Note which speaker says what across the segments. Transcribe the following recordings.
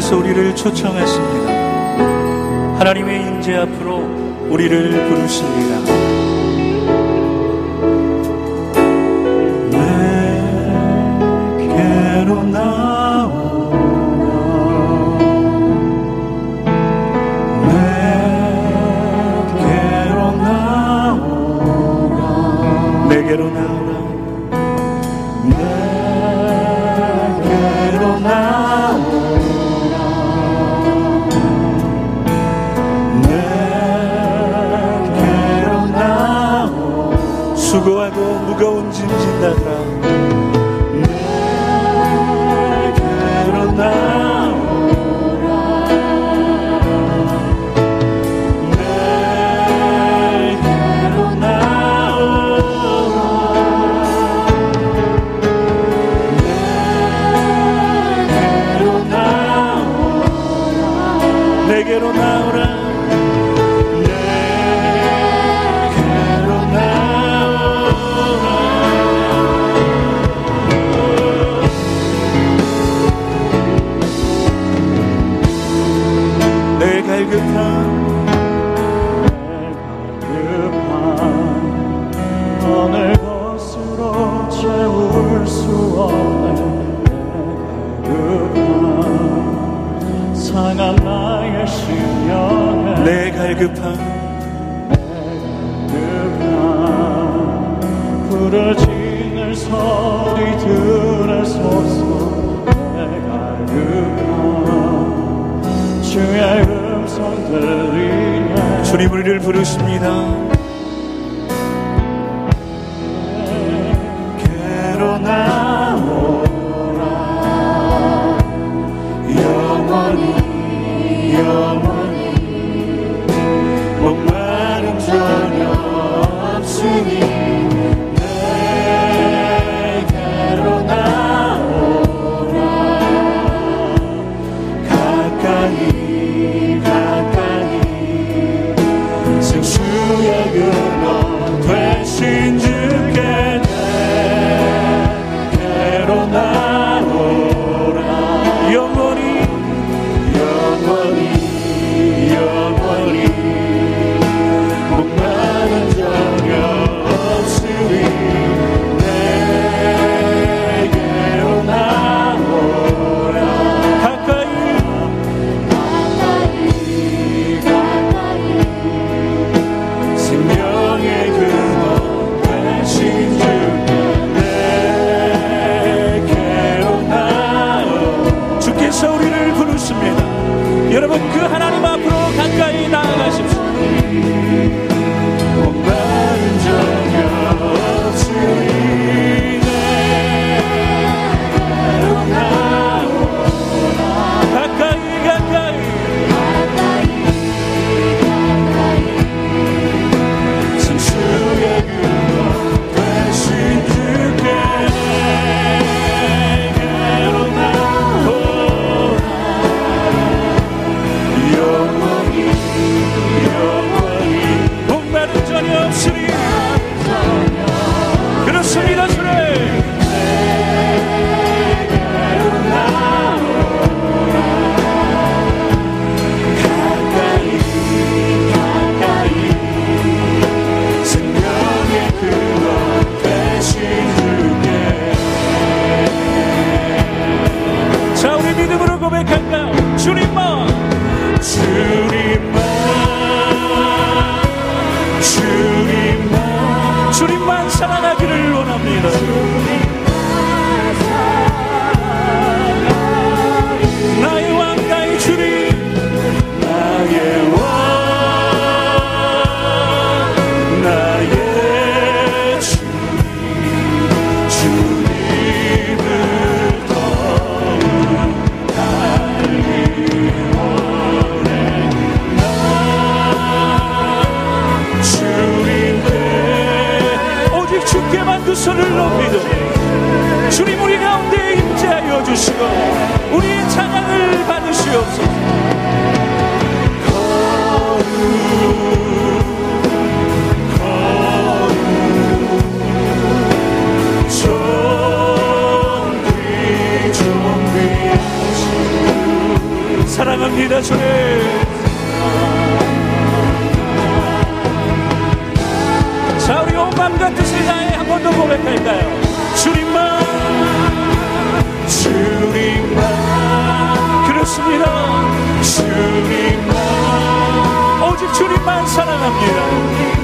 Speaker 1: 주께서 우리를 초청하십니다. 하나님의 인재 앞으로 우리를 부르십니다. 우리를 부르십니다.
Speaker 2: 괴로나
Speaker 1: 합니다 주님
Speaker 2: 자 우리 온 마음과 뜻을 다해 한 번 더 고백할까요? 주님만
Speaker 1: 주님만.
Speaker 2: 그렇습니다.
Speaker 1: 주님만.
Speaker 2: 오직 주님만 사랑합니다.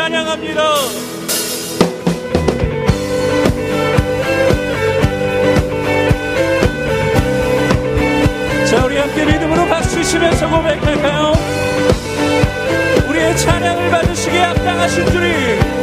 Speaker 2: 찬양합니다. 자, 우리 함께 믿음으로 박수 치면서 고백할까요? 우리의 찬양을 받으시기에 합당하신 주님.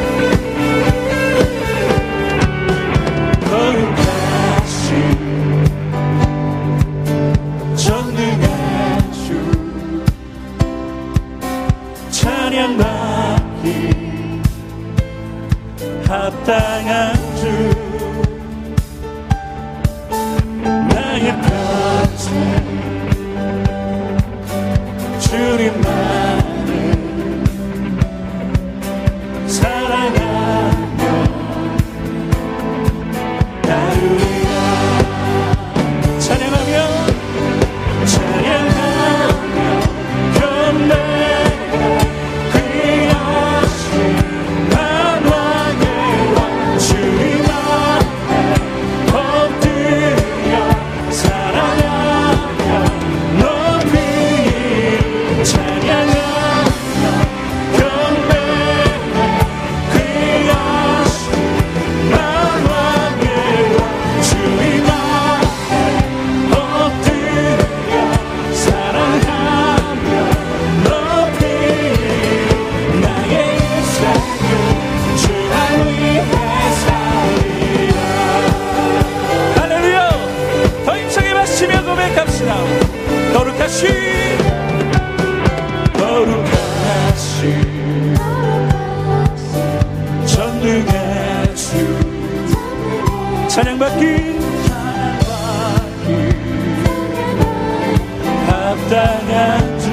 Speaker 1: 당한 주.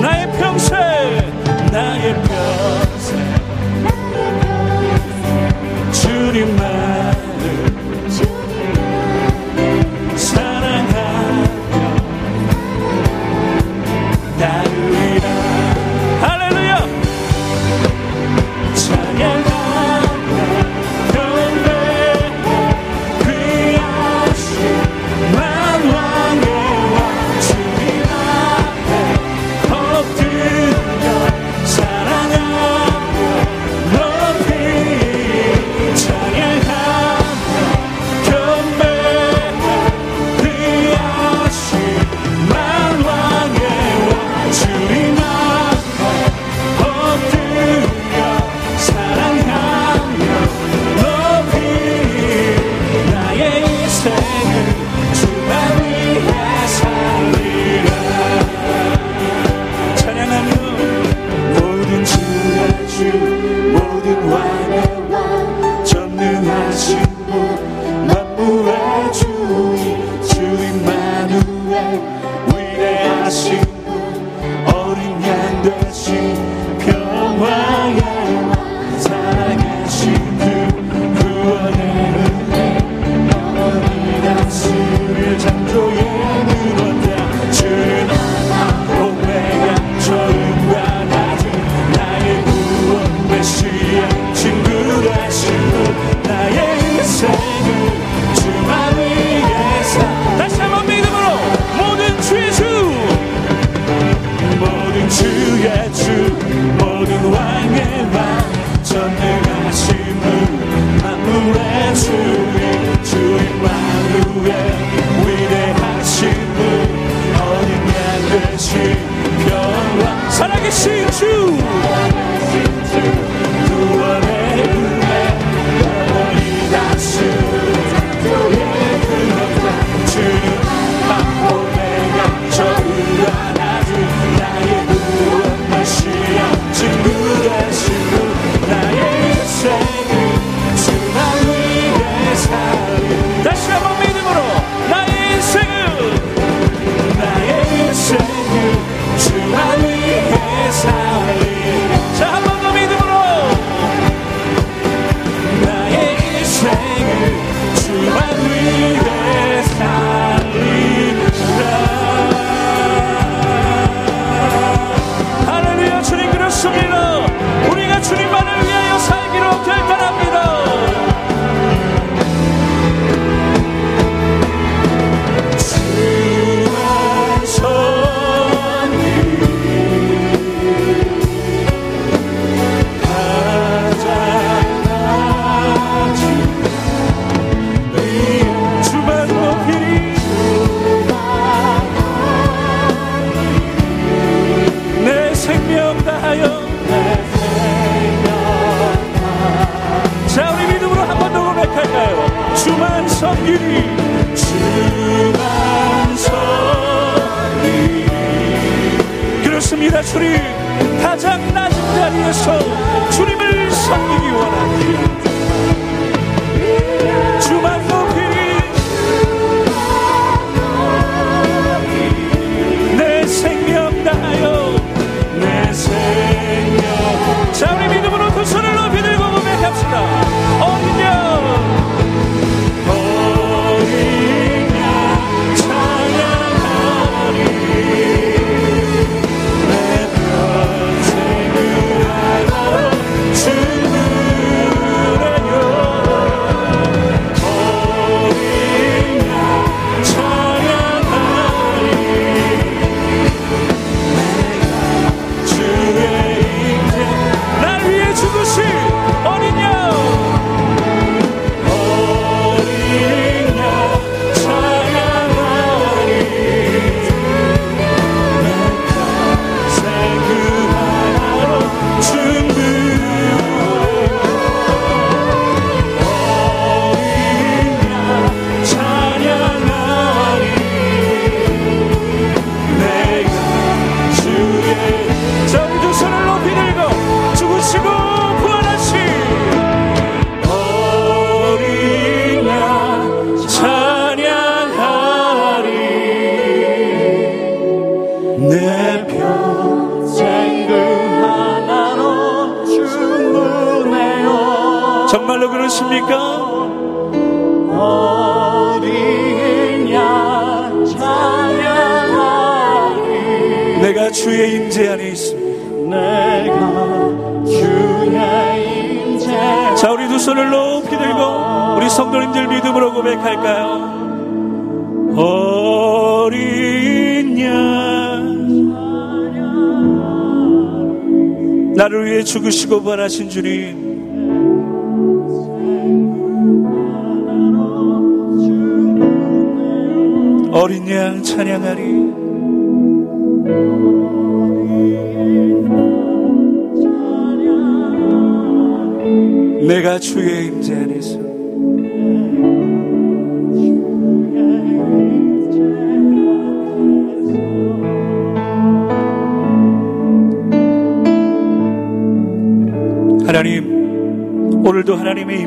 Speaker 1: 나의 평생.
Speaker 2: see
Speaker 1: you. soul. 양 찬양하리
Speaker 2: 내가 주의 임재 안에 있습니다.
Speaker 1: 내가 주의 임재
Speaker 2: 자, 우리 두 손을 높이 들고 우리 성도님들 믿음으로 고백할까요? 어린 양 나를 위해 죽으시고 부활하신 주님 어린 양 찬양하리. 내가 주의 임재 안에서 하나님 오늘도 하나님의 임